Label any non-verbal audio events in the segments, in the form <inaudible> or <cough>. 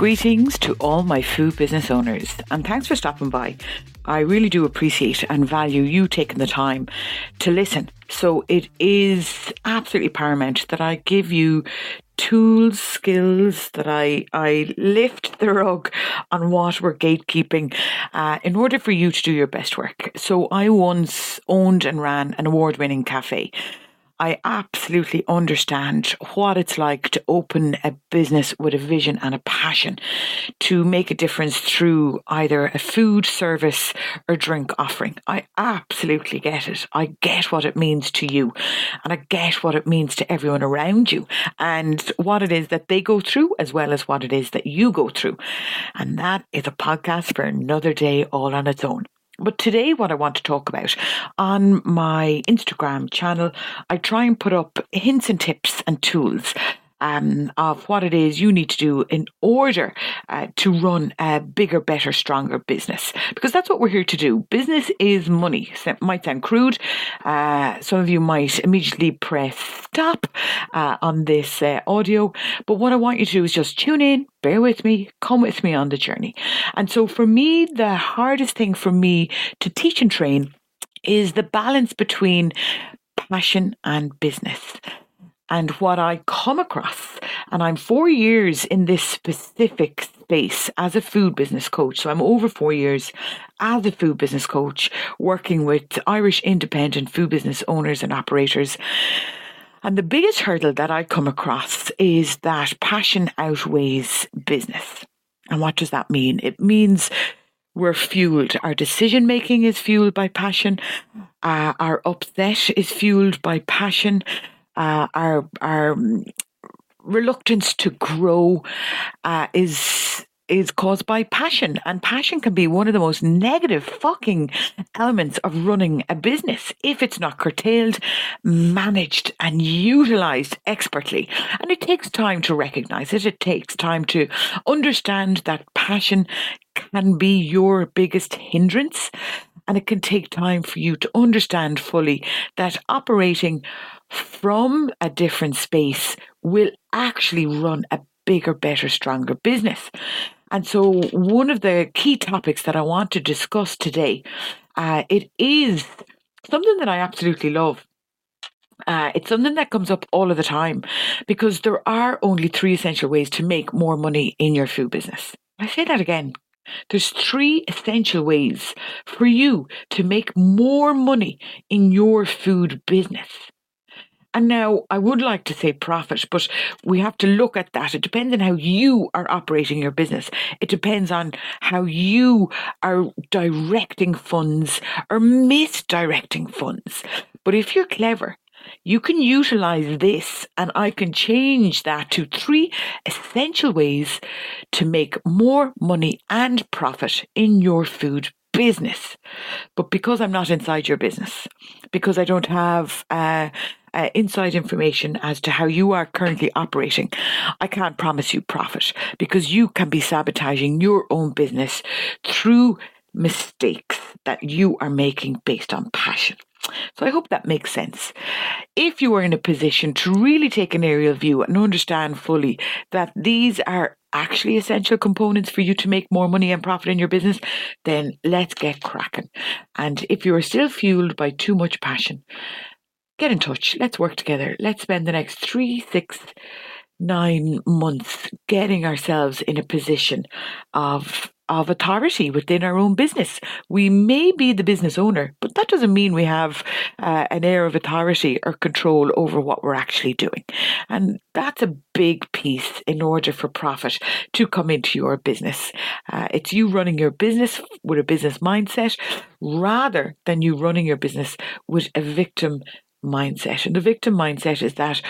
Greetings to all my food business owners, and thanks for stopping by. I really do appreciate and value you taking the time to listen. So, it is absolutely paramount that I give you tools, skills, that I, I lift the rug on what we're gatekeeping uh, in order for you to do your best work. So, I once owned and ran an award winning cafe. I absolutely understand what it's like to open a business with a vision and a passion to make a difference through either a food service or drink offering. I absolutely get it. I get what it means to you and I get what it means to everyone around you and what it is that they go through as well as what it is that you go through. And that is a podcast for another day all on its own. But today, what I want to talk about on my Instagram channel, I try and put up hints and tips and tools um, of what it is you need to do in order uh, to run a bigger, better, stronger business. Because that's what we're here to do. Business is money. So It might sound crude. Uh, some of you might immediately press stop uh, on this uh, audio. But what I want you to do is just tune in, bear with me, come with me on the journey. And so for me, the hardest thing for me to teach and train is the balance between passion and business and what I come across. And I'm four years in this specific space as a food business coach. So I'm over four years as a food business coach, working with Irish independent food business owners and operators. And the biggest hurdle that I come across is that passion outweighs business. And what does that mean? It means we're fueled. Our decision making is fueled by passion. Uh, our upset is fueled by passion uh, our our reluctance to grow uh, is is caused by passion. And passion can be one of the most negative fucking elements of running a business if it's not curtailed managed and utilized expertly. And it takes time to recognize it. It takes time to understand that passion can be your biggest hindrance. And it can take time for you to understand fully that operating from a different space will actually run a bigger, better, stronger business. And so, one of the key topics that I want to discuss today, uh, it is something that I absolutely love. Uh, it's something that comes up all of the time because there are only three essential ways to make more money in your food business. I say that again. There's three essential ways for you to make more money in your food business. And now I would like to say profit, but we have to look at that. It depends on how you are operating your business. It depends on how you are directing funds or misdirecting funds. But if you're clever, you can utilize this and I can change that to three essential ways to make more money and profit in your food business. But because I'm not inside your business, because I don't have uh, uh, inside information as to how you are currently operating, I can't promise you profit because you can be sabotaging your own business through mistakes that you are making based on passion. So I hope that makes sense. If you are in a position to really take an aerial view and understand fully that these are actually essential components for you to make more money and profit in your business, then let's get cracking. And if you are still fueled by too much passion, get in touch. Let's work together. Let's spend the next three, six, nine months getting ourselves in a position of of authority within our own business. We may be the business owner, but that doesn't mean we have uh, an air of authority or control over what we're actually doing. And that's a big piece in order for profit to come into your business. Uh, it's you running your business with a business mindset rather than you running your business with a victim mindset. And the victim mindset is that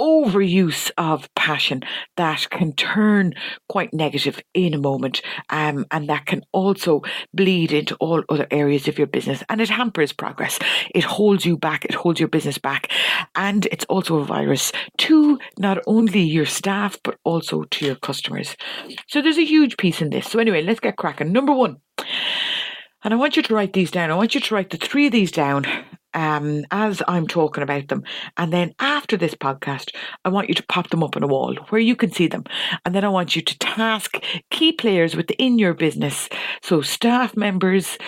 overuse of passion that can turn quite negative in a moment um, and that can also bleed into all other areas of your business. And it hampers progress. It holds you back. It holds your business back. And it's also a virus to not only your staff but also to your customers. So there's a huge piece in this. So anyway let's get cracking. Number one and I want you to write these down. I want you to write the three of these down um, as I'm talking about them. And then after this podcast, I want you to pop them up on a wall where you can see them. And then I want you to task key players within your business. So staff members,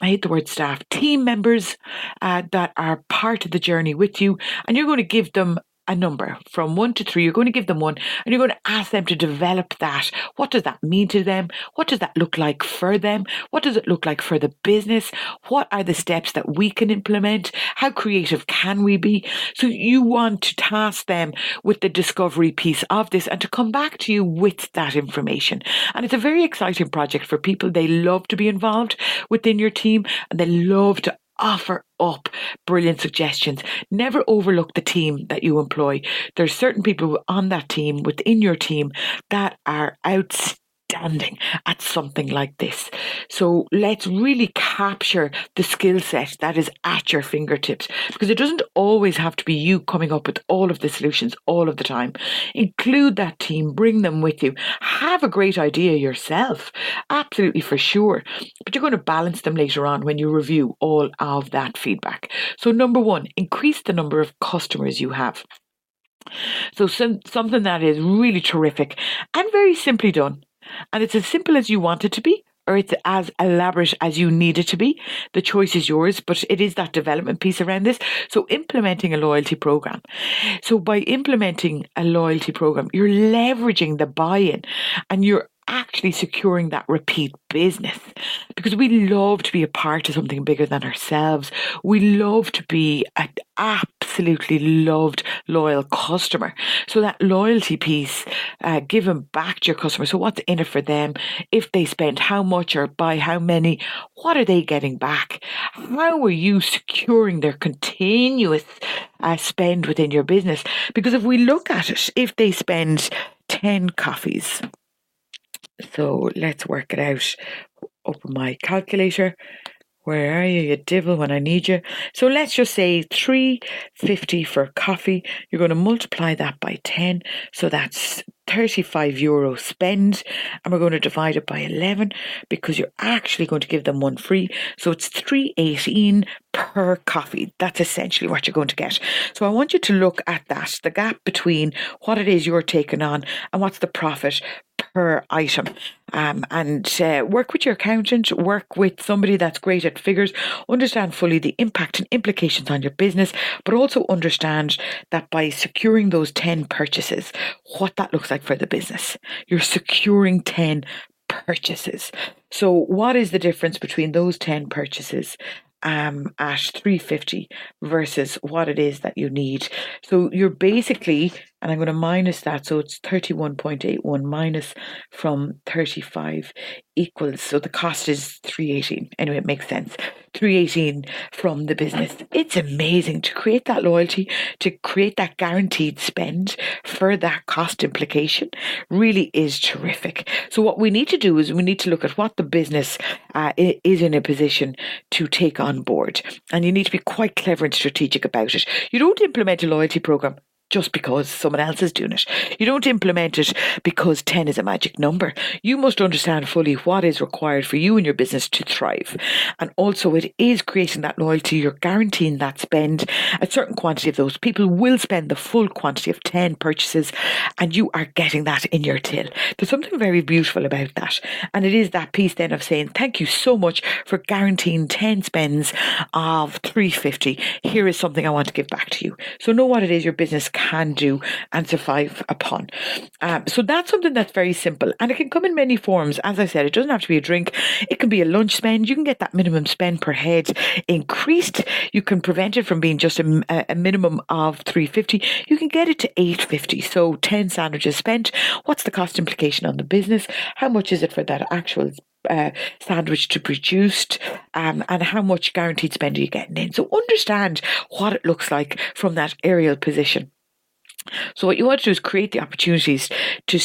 I hate the word staff, team members uh, that are part of the journey with you, and you're going to give them a number from one to three. You're going to give them one and you're going to ask them to develop that. What does that mean to them? What does that look like for them? What does it look like for the business? What are the steps that we can implement? How creative can we be? So you want to task them with the discovery piece of this and to come back to you with that information. And it's a very exciting project for people. They love to be involved within your team and they love to offer up brilliant suggestions. Never overlook the team that you employ. There's certain people on that team, within your team, that are outstanding standing at something like this. So let's really capture the skill set that is at your fingertips because it doesn't always have to be you coming up with all of the solutions all of the time. Include that team, bring them with you. Have a great idea yourself, absolutely for sure. But you're going to balance them later on when you review all of that feedback. So, number one, increase the number of customers you have. So, some, something that is really terrific and very simply done and it's as simple as you want it to be, or it's as elaborate as you need it to be. The choice is yours, but it is that development piece around this. So, implementing a loyalty program. So, by implementing a loyalty program, you're leveraging the buy in and you're actually securing that repeat business because we love to be a part of something bigger than ourselves. We love to be absolutely loved, loyal customer. So that loyalty piece, uh, giving back to your customer. So what's in it for them? If they spend how much or buy how many, what are they getting back? How are you securing their continuous uh, spend within your business? Because if we look at it, if they spend 10 coffees, so let's work it out. Open my calculator. Where are you, you devil, when I need you? So let's just say 350 for coffee. You're going to multiply that by 10. So that's 35 euro spend. And we're going to divide it by 11 because you're actually going to give them one free. So it's 318 per coffee. That's essentially what you're going to get. So I want you to look at that, the gap between what it is you're taking on and what's the profit per item. Um, and uh, work with your accountant, work with somebody that's great at figures, understand fully the impact and implications on your business, but also understand that by securing those 10 purchases, what that looks like for the business. You're securing 10 purchases. So, what is the difference between those 10 purchases um, at 350 versus what it is that you need. So you're basically, and I'm going to minus that, so it's 31.81 minus from 35 equals, so the cost is 318. Anyway, it makes sense. 318 from the business. It's amazing to create that loyalty, to create that guaranteed spend for that cost implication really is terrific. So what we need to do is we need to look at what the business uh, is in a position to take on board. And you need to be quite clever and strategic about it. You don't implement a loyalty program just because someone else is doing it. You don't implement it because 10 is a magic number. You must understand fully what is required for you and your business to thrive. And also, it is creating that loyalty. You're guaranteeing that spend. A certain quantity of those people will spend the full quantity of 10 purchases, and you are getting that in your till. There's something very beautiful about that. And it is that piece then of saying, Thank you so much for guaranteeing 10 spends of 350. Here is something I want to give back to you. So, know what it is your business can do and survive upon. Um, so that's something that's very simple and it can come in many forms. As I said, it doesn't have to be a drink, it can be a lunch spend. You can get that minimum spend per head increased. You can prevent it from being just a, a minimum of 350. You can get it to 850. So 10 sandwiches spent. What's the cost implication on the business? How much is it for that actual uh, sandwich to produced um, and how much guaranteed spend are you getting in. So understand what it looks like from that aerial position. So what you want to do is create the opportunities to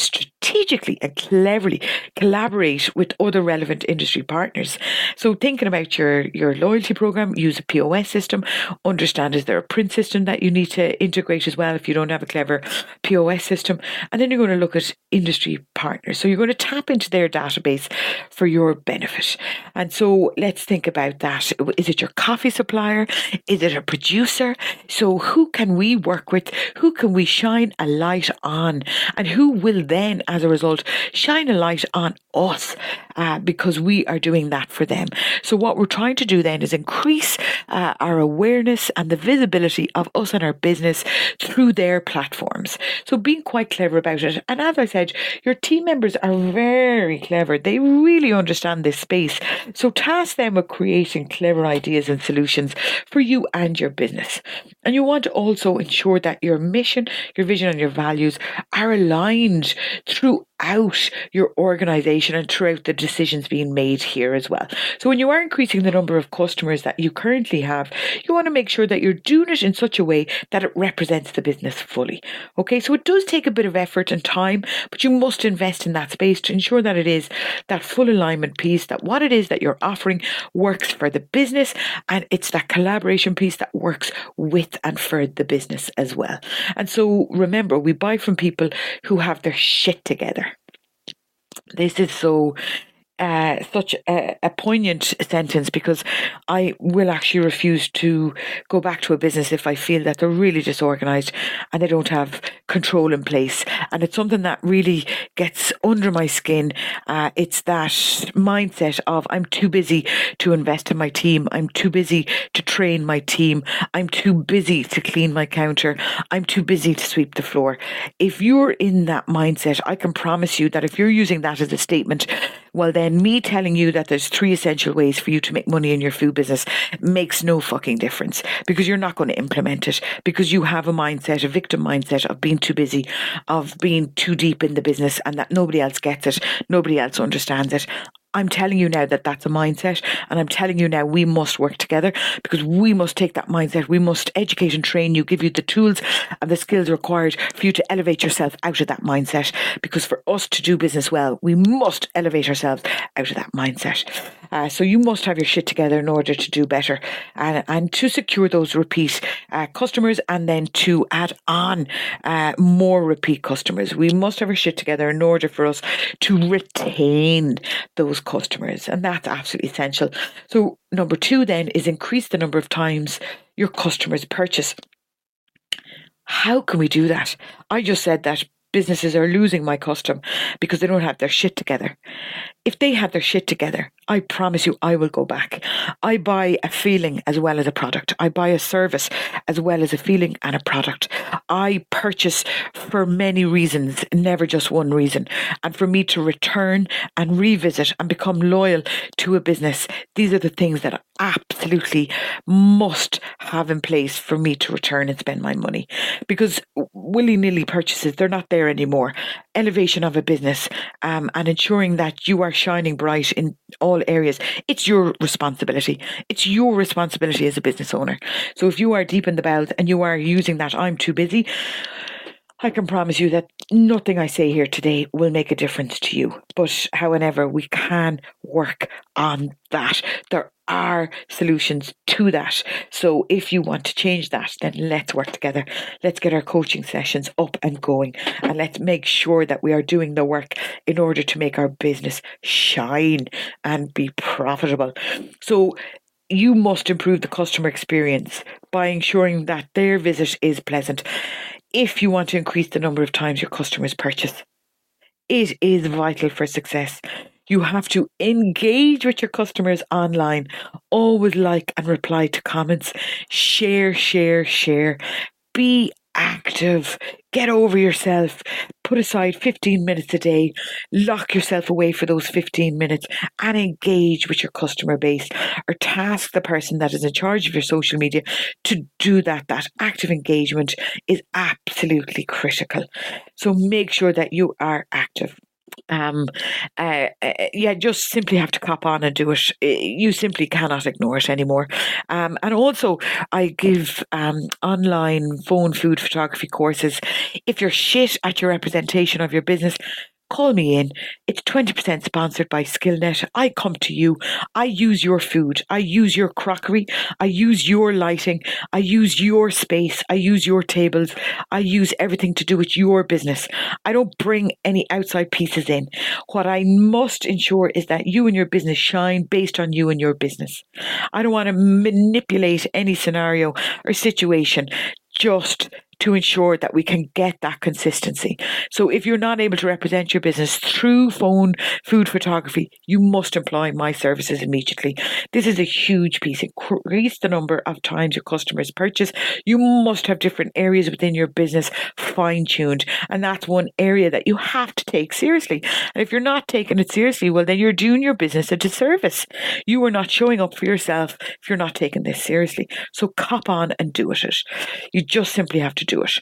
strategically and cleverly collaborate with other relevant industry partners. So thinking about your, your loyalty program, use a POS system, understand is there a print system that you need to integrate as well if you don't have a clever POS system. And then you're going to look at industry partners. So you're going to tap into their database for your benefit. And so let's think about that. Is it your coffee supplier? Is it a producer? So who can we work with? Who can we shine a light on? And who will then, as a result, shine a light on us uh, because we are doing that for them. So, what we're trying to do then is increase uh, our awareness and the visibility of us and our business through their platforms. So, being quite clever about it. And as I said, your team members are very clever, they really understand this space. So, task them with creating clever ideas and solutions for you and your business. And you want to also ensure that your mission, your vision, and your values are aligned plus throughout your organization and throughout the decisions being made here as well. So, when you are increasing the number of customers that you currently have, you want to make sure that you're doing it in such a way that it represents the business fully. Okay, so it does take a bit of effort and time, but you must invest in that space to ensure that it is that full alignment piece, that what it is that you're offering works for the business, and it's that collaboration piece that works with and for the business as well. And so, remember, we buy from people who have their shit together. This is so uh, such a, a, poignant sentence because I will actually refuse to go back to a business if I feel that they're really disorganized and they don't have control in place. And it's something that really gets under my skin. Uh, it's that mindset of I'm too busy to invest in my team. I'm too busy to train my team. I'm too busy to clean my counter. I'm too busy to sweep the floor. If you're in that mindset, I can promise you that if you're using that as a statement, well, then me telling you that there's three essential ways for you to make money in your food business makes no fucking difference because you're not going to implement it because you have a mindset, a victim mindset of being too busy, of being too deep in the business and that nobody else gets it, nobody else understands it. I'm telling you now that that's a mindset, and I'm telling you now we must work together because we must take that mindset. We must educate and train you, give you the tools and the skills required for you to elevate yourself out of that mindset. Because for us to do business well, we must elevate ourselves out of that mindset. Uh, so you must have your shit together in order to do better and, and to secure those repeat uh, customers and then to add on uh, more repeat customers. We must have our shit together in order for us to retain those customers. And that's absolutely essential. So, number two then is increase the number of times your customers purchase. How can we do that? I just said that businesses are losing my custom because they don't have their shit together. If they have their shit together, I promise you I will go back. I buy a feeling as well as a product. I buy a service as well as a feeling and a product. I purchase for many reasons, never just one reason. And for me to return and revisit and become loyal to a business, these are the things that absolutely must have in place for me to return and spend my money. Because willy nilly purchases, they're not there there anymore. Elevation of a business um, and ensuring that you are shining bright in all areas. It's your responsibility. It's your responsibility as a business owner. So if you are deep in the belt and you are using that, I'm too busy. I can promise you that nothing I say here today will make a difference to you. But however, we can work on that. There are solutions to that. So if you want to change that, then let's work together. Let's get our coaching sessions up and going and let's make sure that we are doing the work in order to make our business shine and be profitable. So you must improve the customer experience by ensuring that their visit is pleasant if you want to increase the number of times your customers purchase. It is vital for success. You have to engage with your customers online. Always like and reply to comments. Share, share, share. Be active. Get over yourself. Put aside 15 minutes a day. Lock yourself away for those 15 minutes and engage with your customer base or task the person that is in charge of your social media to do that. That active engagement is absolutely critical. So make sure that you are active um, uh, uh, yeah, just simply have to cop on and do it. You simply cannot ignore it anymore. Um, and also, I give um, online phone food photography courses. If you're shit at your representation of your business, call me in. It's 20% sponsored by Skillnet. I come to you. I use your food. I use your crockery. I use your lighting. I use your space. I use your tables. I use everything to do with your business. I don't bring any outside pieces in. What I must ensure is that you and your business shine based on you and your business. I don't want to manipulate any scenario or situation just to ensure that we can get that consistency. So if you're not able to represent your business through phone food photography, you must employ my services immediately. This is a huge piece. Increase the number of times your customers purchase. You must have different areas within your business fine tuned. And that's one area that you have to take seriously. And if you're not taking it seriously, well, then you're doing your business a disservice. You are not showing up for yourself if you're not taking this seriously. So cop on and do it. You just simply have to do it.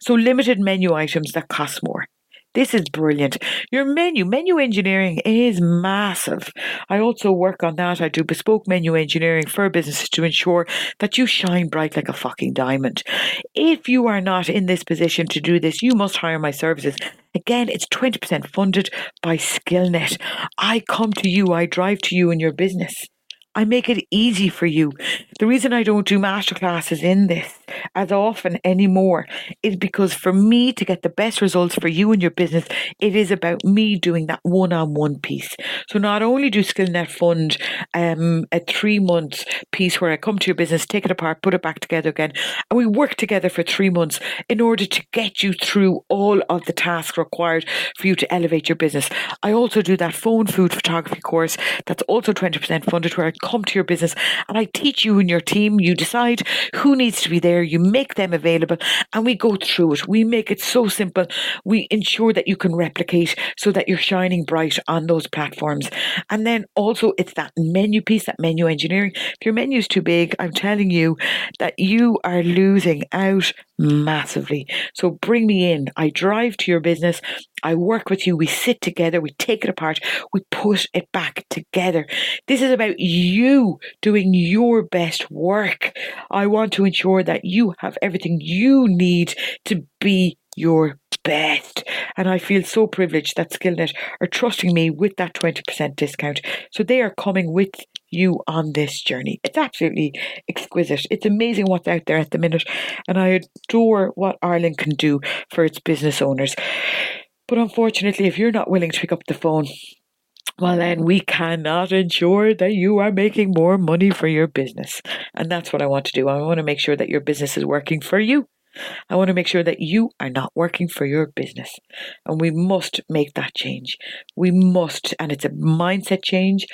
So limited menu items that cost more. This is brilliant. Your menu, menu engineering is massive. I also work on that. I do bespoke menu engineering for businesses to ensure that you shine bright like a fucking diamond. If you are not in this position to do this, you must hire my services. Again, it's 20% funded by Skillnet. I come to you, I drive to you in your business. I make it easy for you. The reason I don't do masterclasses in this as often anymore is because for me to get the best results for you and your business, it is about me doing that one on one piece. So not only do SkillNet fund um, a three month piece where I come to your business, take it apart, put it back together again, and we work together for three months in order to get you through all of the tasks required for you to elevate your business. I also do that phone food photography course that's also 20% funded where I come to your business and I teach you and your team. You decide who needs to be there, you make them available, and we go through it. We make it so simple. We ensure that you can replicate so that you're shining bright on those platforms. And then also, it's that menu piece, that menu engineering. If your menu is too big, I'm telling you that you are losing out massively. So bring me in. I drive to your business. I work with you. We sit together. We take it apart. We put it back together. This is about you doing your best work. I want to ensure that you have everything you need to be your best. And I feel so privileged that Skillnet are trusting me with that 20% discount. So they are coming with you on this journey. It's absolutely exquisite. It's amazing what's out there at the minute. And I adore what Ireland can do for its business owners. But unfortunately, if you're not willing to pick up the phone, well, then we cannot ensure that you are making more money for your business. And that's what I want to do. I want to make sure that your business is working for you I want to make sure that you are not working for your business. And we must make that change. We must. And it's a mindset change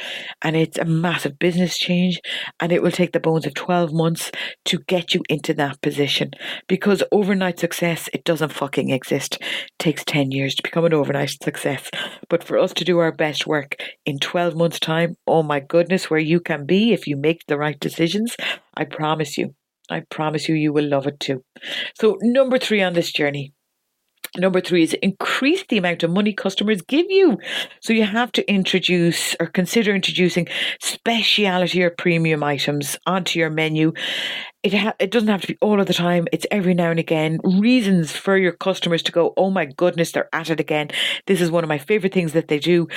and it's a massive business change. And it will take the bones of 12 months to get you into that position. Because overnight success, it doesn't fucking exist. It takes 10 years to become an overnight success. But for us to do our best work in 12 months' time, oh my goodness, where you can be if you make the right decisions, I promise you, I promise you, you will love it too. So, number three on this journey. Number three is increase the amount of money customers give you. So you have to introduce or consider introducing speciality or premium items onto your menu. It ha- it doesn't have to be all of the time. It's every now and again. Reasons for your customers to go, oh my goodness, they're at it again. This is one of my favorite things that they do.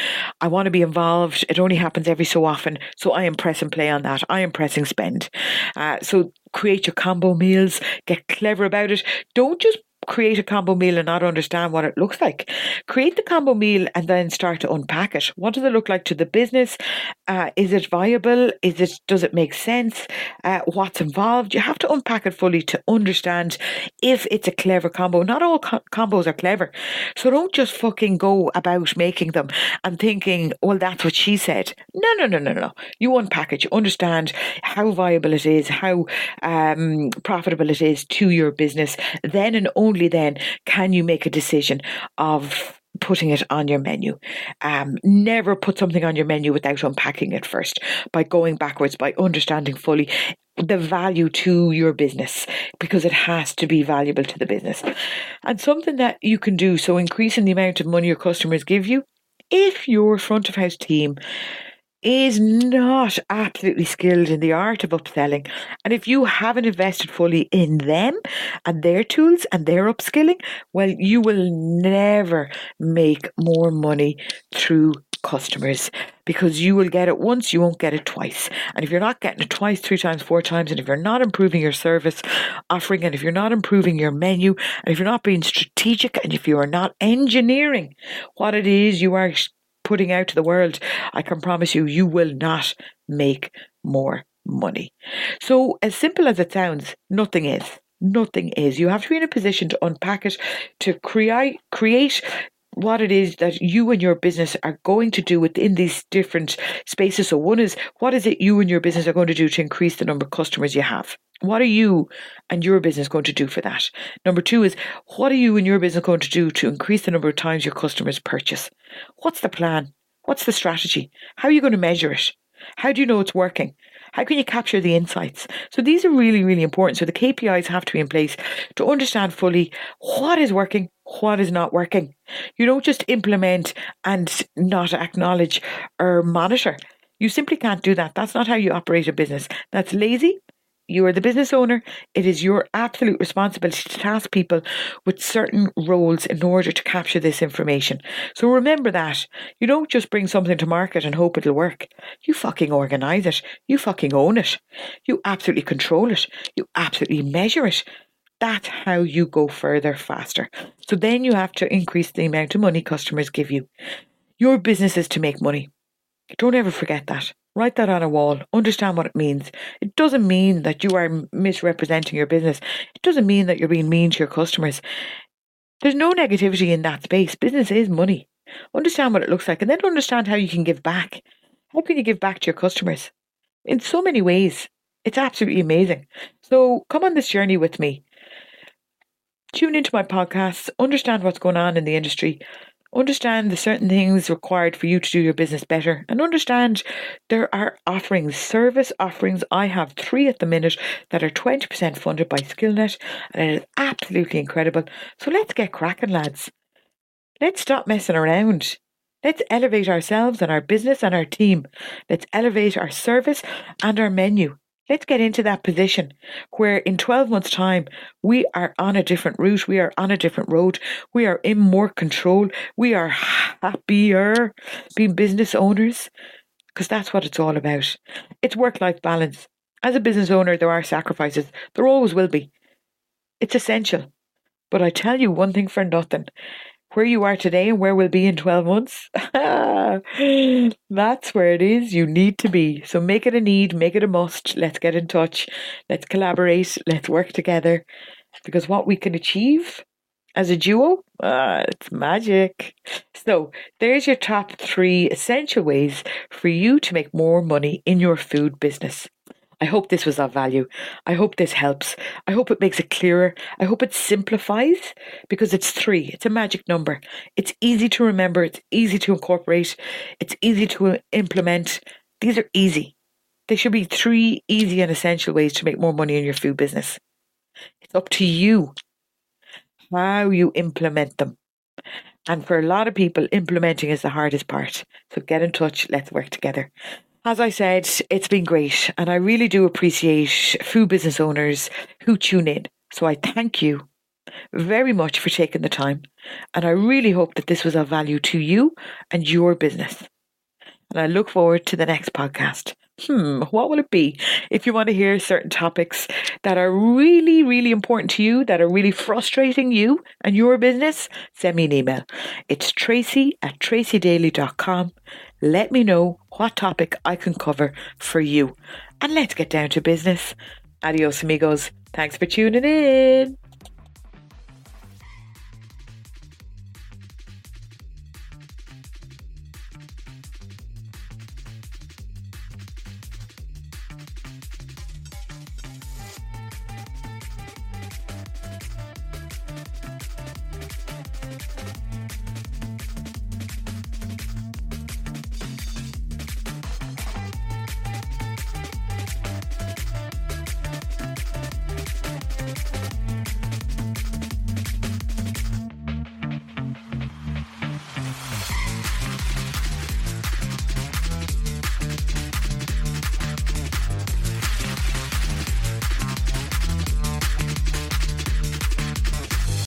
I want to be involved. It only happens every so often, so I am press and play on that. I am pressing spend. Uh, so create your combo meals. Get clever about it. Don't just create a combo meal and not understand what it looks like. Create the combo meal and then start to unpack it. What does it look like to the business? Uh, is it viable? Is it does it make sense? Uh, what's involved? You have to unpack it fully to understand if it's a clever combo. Not all co- combos are clever, so don't just fucking go about making them and thinking, well, that's what she said. No, no, no, no, no. You unpack it. You understand how viable it is, how um, profitable it is to your business. Then and only then can you make a decision of putting it on your menu. Um, never put something on your menu without unpacking it first, by going backwards, by understanding fully the value to your business because it has to be valuable to the business. And something that you can do, so increasing the amount of money your customers give you, if your front of house team is not absolutely skilled in the art of upselling, and if you haven't invested fully in them and their tools and their upskilling, well, you will never make more money through customers because you will get it once, you won't get it twice. And if you're not getting it twice, three times, four times, and if you're not improving your service offering, and if you're not improving your menu, and if you're not being strategic, and if you are not engineering what it is you are putting out to the world, I can promise you, you will not make more money. So, as simple as it sounds, nothing is. Nothing is. You have to be in a position to unpack it, to create create what it is that you and your business are going to do within these different spaces. So, one is what is it you and your business are going to do to increase the number of customers you have? What are you and your business going to do for that? Number two is what are you and your business going to do to increase the number of times your customers purchase? What's the plan? What's the strategy? How are you going to measure it? How do you know it's working? How can you capture the insights? So these are really, really important. So the KPIs have to be in place to understand fully what is working, what is not working. You don't just implement and not acknowledge or monitor. You simply can't do that. That's not how you operate a business. That's lazy you are the business owner. It is your absolute responsibility to task people with certain roles in order to capture this information. So remember that. You don't just bring something to market and hope it'll work. You fucking organise it. You fucking own it. You absolutely control it. You absolutely measure it. That's how you go further faster. So then you have to increase the amount of money customers give you. Your business is to make money. Don't ever forget that. Write that on a wall. Understand what it means. It doesn't mean that you are misrepresenting your business. It doesn't mean that you're being mean to your customers. There's no negativity in that space. Business is money. Understand what it looks like and then understand how you can give back. How can you give back to your customers? In so many ways. It's absolutely amazing. So come on this journey with me. Tune into my podcasts, understand what's going on in the industry, Understand the certain things required for you to do your business better and understand there are offerings, service offerings. I have three at the minute that are 20% funded by Skillnet and it is absolutely incredible. So let's get cracking, lads. Let's stop messing around. Let's elevate ourselves and our business and our team. Let's elevate our service and our menu. Let's get into that position where in 12 months' time, we are on a different route, we are on a different road, we are in more control, we are happier being business owners, because that's what it's all about. It's work life balance. As a business owner, there are sacrifices, there always will be. It's essential. But I tell you one thing for nothing where you are today and where we'll be in 12 months, <laughs> that's where it is you need to be. So make it a need, make it a must. Let's get in touch. Let's collaborate. Let's work together. Because what we can achieve as a duo, ah, it's magic. So there's your top three essential ways for you to make more money in your food business. I hope this was of value. I hope this helps. I hope it makes it clearer. I hope it simplifies because it's three. It's a magic number. It's easy to remember. It's easy to incorporate. It's easy to implement. These are easy. They should be three easy and essential ways to make more money in your food business. It's up to you how you implement them. And for a lot of people, implementing is the hardest part. So get in touch. Let's work together. As I said, it's been great, and I really do appreciate food business owners who tune in. So I thank you very much for taking the time, and I really hope that this was of value to you and your business. And I look forward to the next podcast. Hmm, what will it be? If you want to hear certain topics that are really, really important to you, that are really frustrating you and your business, send me an email. It's tracy at tracydaly.com let me know what topic I can cover for you. And let's get down to business. Adios, amigos. Thanks for tuning in.